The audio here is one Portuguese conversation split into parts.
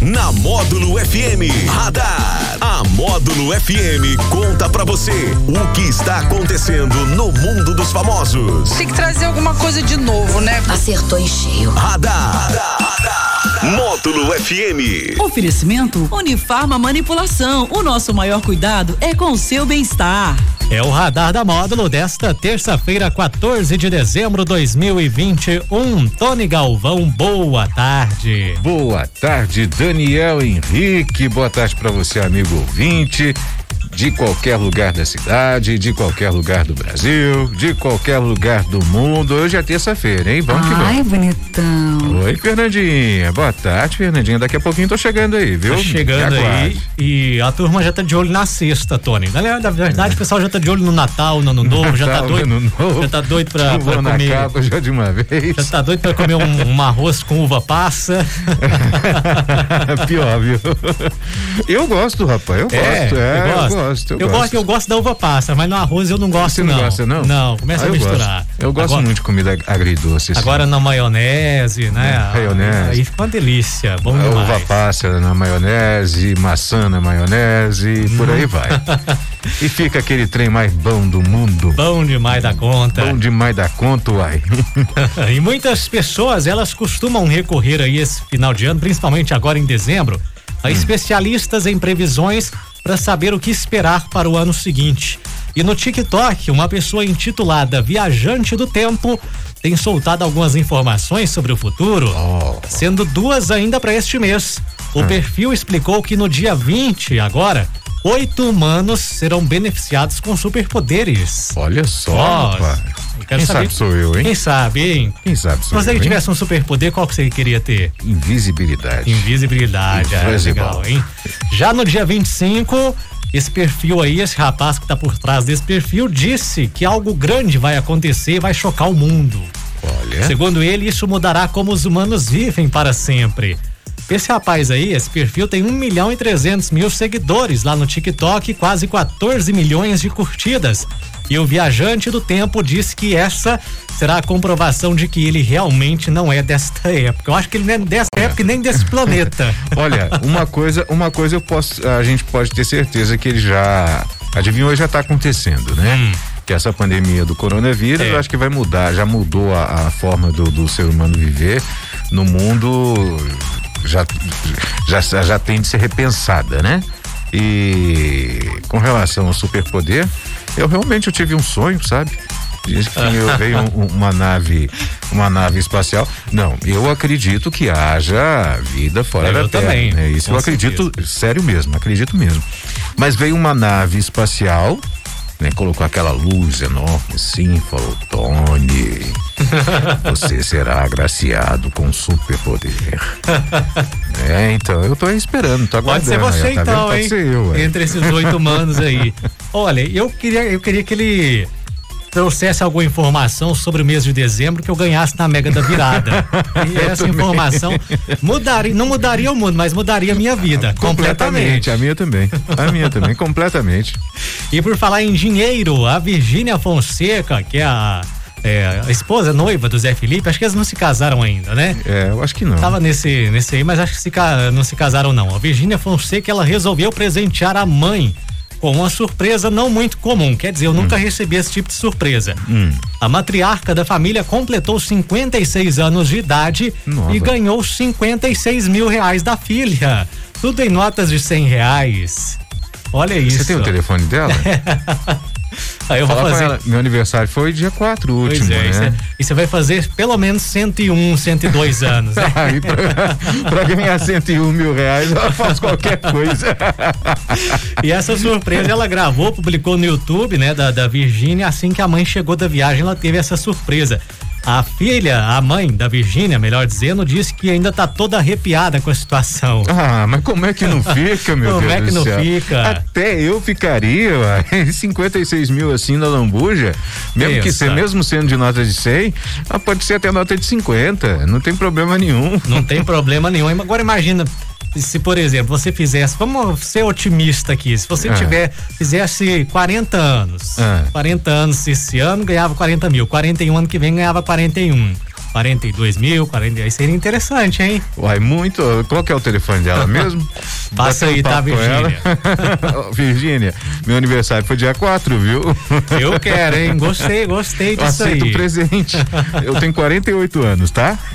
Na Módulo FM Radar. A Módulo FM conta pra você o que está acontecendo no mundo dos famosos. Tem que trazer alguma coisa de novo, né? Acertou em cheio. Radar. Módulo FM. Oferecimento Unifarma Manipulação. O nosso maior cuidado é com o seu bem-estar. É o radar da módulo desta terça-feira, 14 de dezembro de 2021. Tony Galvão, boa tarde. Boa tarde, Daniel Henrique. Boa tarde para você, amigo ouvinte de qualquer lugar da cidade, de qualquer lugar do Brasil, de qualquer lugar do mundo. Hoje é terça-feira, hein? Vamos Ai, que vamos. Ai, bonitão. Oi, Fernandinha. Boa tarde, Fernandinha. Daqui a pouquinho tô chegando aí, viu? Tá chegando aí e a turma já tá de olho na sexta, Tony. Na, na verdade, o pessoal já tá de olho no Natal, no Ano Novo, já tá Natal, doido. Ano Novo. Já tá doido pra, pra na comer. capa já de uma vez. Já tá doido pra comer um, um arroz com uva passa. Pior, viu? Eu gosto, rapaz. Eu gosto. É, eu gosto. Gosto. Eu gosto, eu gosto da uva passa, mas no arroz eu não gosto Você não, não. gosta, não? Não, começa Ah, a eu misturar. Gosto. Eu gosto Agora- muito de comida agridoce. assim. Agora na maionese, né? Maionese. Aí fica uma delícia, bom A demais. uva passa na maionese, maçã na maionese, e por Hum. aí vai. e fica aquele trem mais bom do mundo. Bom demais da conta. Bom demais da conta, uai. e muitas pessoas, elas costumam recorrer aí esse final de ano, principalmente agora em dezembro, a Hum. especialistas em previsões para saber o que esperar para o ano seguinte. E no TikTok, uma pessoa intitulada Viajante do Tempo tem soltado algumas informações sobre o futuro, Oh. sendo duas ainda para este mês. Hum. O perfil explicou que no dia 20, agora, oito humanos serão beneficiados com superpoderes. Olha só, eu quero Quem saber- sabe sou eu, hein? Quem sabe, hein? Quem sabe Se sou você eu, hein? tivesse um superpoder, qual que você queria ter? Invisibilidade. Invisibilidade, é legal, hein? Já no dia 25, esse perfil aí, esse rapaz que tá por trás desse perfil, disse que algo grande vai acontecer e vai chocar o mundo. Olha. Segundo ele, isso mudará como os humanos vivem para sempre. Esse rapaz aí, esse perfil tem 1 milhão e 300 mil seguidores lá no TikTok e quase 14 milhões de curtidas. E o viajante do tempo disse que essa será a comprovação de que ele realmente não é desta época. Eu acho que ele não é desta época e nem desse planeta. Olha, uma coisa, uma coisa eu posso, a gente pode ter certeza que ele já adivinhou, já está acontecendo, né? Que essa pandemia do coronavírus, Hum. É. eu acho que vai mudar, já mudou a, a forma do, do ser humano viver no mundo, já, já, já tem de ser repensada, né? E com relação ao superpoder, eu realmente eu tive um sonho, sabe? Diz que eu veio um- uma nave, uma nave espacial. Não, eu acredito que haja vida fora Eu da Terra. também, né? Isso eu acredito, sério mesmo, acredito mesmo. Mas veio uma nave espacial, né? Colocou aquela luz enorme assim, falou, Tony, você será agraciado com superpoder. é, então, eu tô esperando, tô Pode ser você aí, tá então, Pode hein? ser eu, ué. Entre esses oito humanos aí. Olha, eu queria, eu queria que ele trouxesse alguma informação sobre o mês de dezembro que eu ganhasse na Mega da Virada. E essa informação mudaria, não mudaria o mundo, mas mudaria a minha vida completamente. Completamente, a minha também. A minha também, completamente. E por falar em dinheiro, a Virgínia Fonseca, que é a, é, a esposa noiva do Zé Felipe, acho que eles não se casaram ainda, né? É, eu acho que não. Tava nesse, nesse aí, mas acho que se não se casaram não. A Virgínia Fonseca, ela resolveu presentear a mãe com uma surpresa não muito comum. Quer dizer, eu nunca recebi esse tipo de surpresa. A matriarca da família completou 56 anos de idade Nova. e ganhou 56 mil reais da filha. Tudo em notas de 100 reais. Olha isso. Você tem o telefone dela? Aí eu vou Fala fazer. ela, meu aniversário foi dia 4 Pois último, é, isso é- né? e você vai fazer pelo menos 101, 102 anos. né? Aí pra, pra ganhar 101 mil reais, ela faz qualquer coisa. E essa surpresa ela gravou, publicou no YouTube, né, da, da Virgínia. Assim que a mãe chegou da viagem, ela teve essa surpresa. A filha, a mãe da Virgínia, melhor dizendo, disse que ainda tá toda arrepiada com a situação. Ah, mas como é que não fica, meu Como Deus é que não céu? fica? Até eu ficaria, uai. 56 mil assim na lambuja, mesmo que Pensa. ser, mesmo sendo de nota de 100, ah, pode ser até nota de 50, não tem problema nenhum. Não tem problema nenhum. Agora imagina se, por exemplo, você fizesse, vamos ser otimista aqui, se você Ah. tiver, fizesse 40 anos, Ah. 40 anos esse ano ganhava 40 mil, 41 ano que vem ganhava 41. 42 mil, 40, aí seria interessante, hein? Uai, muito. Qual que é o telefone dela mesmo? Passa aí, tá, Virgínia? Virgínia, meu aniversário foi dia 4, viu? Eu quero, hein? Gostei, gostei disso Aceito aí. presente. Eu tenho 48 anos, tá?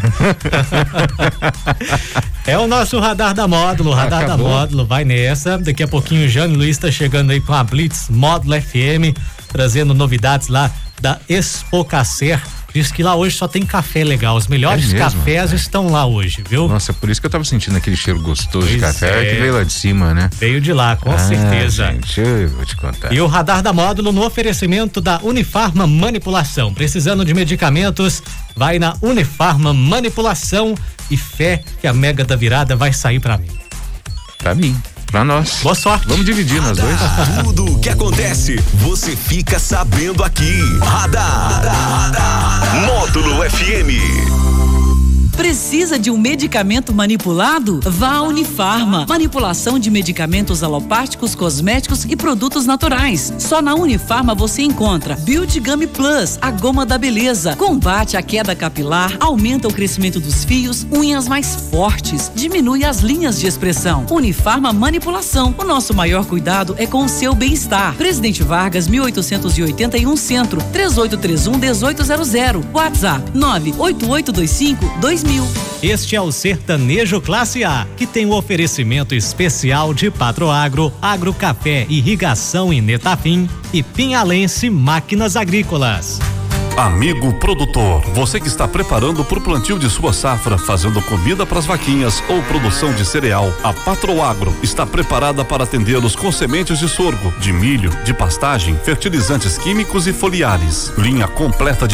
É o nosso radar da módulo, radar Acabou. da módulo, vai nessa. Daqui a pouquinho o Jane Luiz tá chegando aí com a Blitz Módulo FM, trazendo novidades lá da Expocacer. Diz que lá hoje só tem café legal. Os melhores É cafés rapaz? estão lá hoje, viu? Nossa, por isso que eu tava sentindo aquele cheiro gostoso de Pois café é. que veio lá de cima, né? Veio de lá, com Ah, certeza. Gente, eu vou te contar. E o radar da módulo no oferecimento da Unifarma Manipulação. Precisando de medicamentos, vai na Unifarma Manipulação e fé que a mega da virada vai sair pra mim. Pra mim, pra nós. Boa sorte. Vamos dividir nós dois. Tudo o que acontece, você fica sabendo aqui. Radar. Módulo FM. Precisa de um medicamento manipulado? Vá à Unifarma. Manipulação de medicamentos alopáticos, cosméticos e produtos naturais. Só na Unifarma você encontra Beauty Gummy Plus, a goma da beleza. Combate a queda capilar, aumenta o crescimento dos fios, unhas mais fortes, diminui as linhas de expressão. Unifarma Manipulação. O nosso maior cuidado é com o seu bem-estar. Presidente Vargas, 1881 Centro, 3831 1800. WhatsApp 98825 2000. Este é o Sertanejo Classe A, que tem o oferecimento especial de Patroagro, Agrocafé, Irrigação e Netafim e Pinhalense Máquinas Agrícolas. Amigo produtor, você que está preparando para o plantio de sua safra, fazendo comida para as vaquinhas ou produção de cereal, a Patroagro está preparada para atendê-los com sementes de sorgo, de milho, de pastagem, fertilizantes químicos e foliares. Linha completa de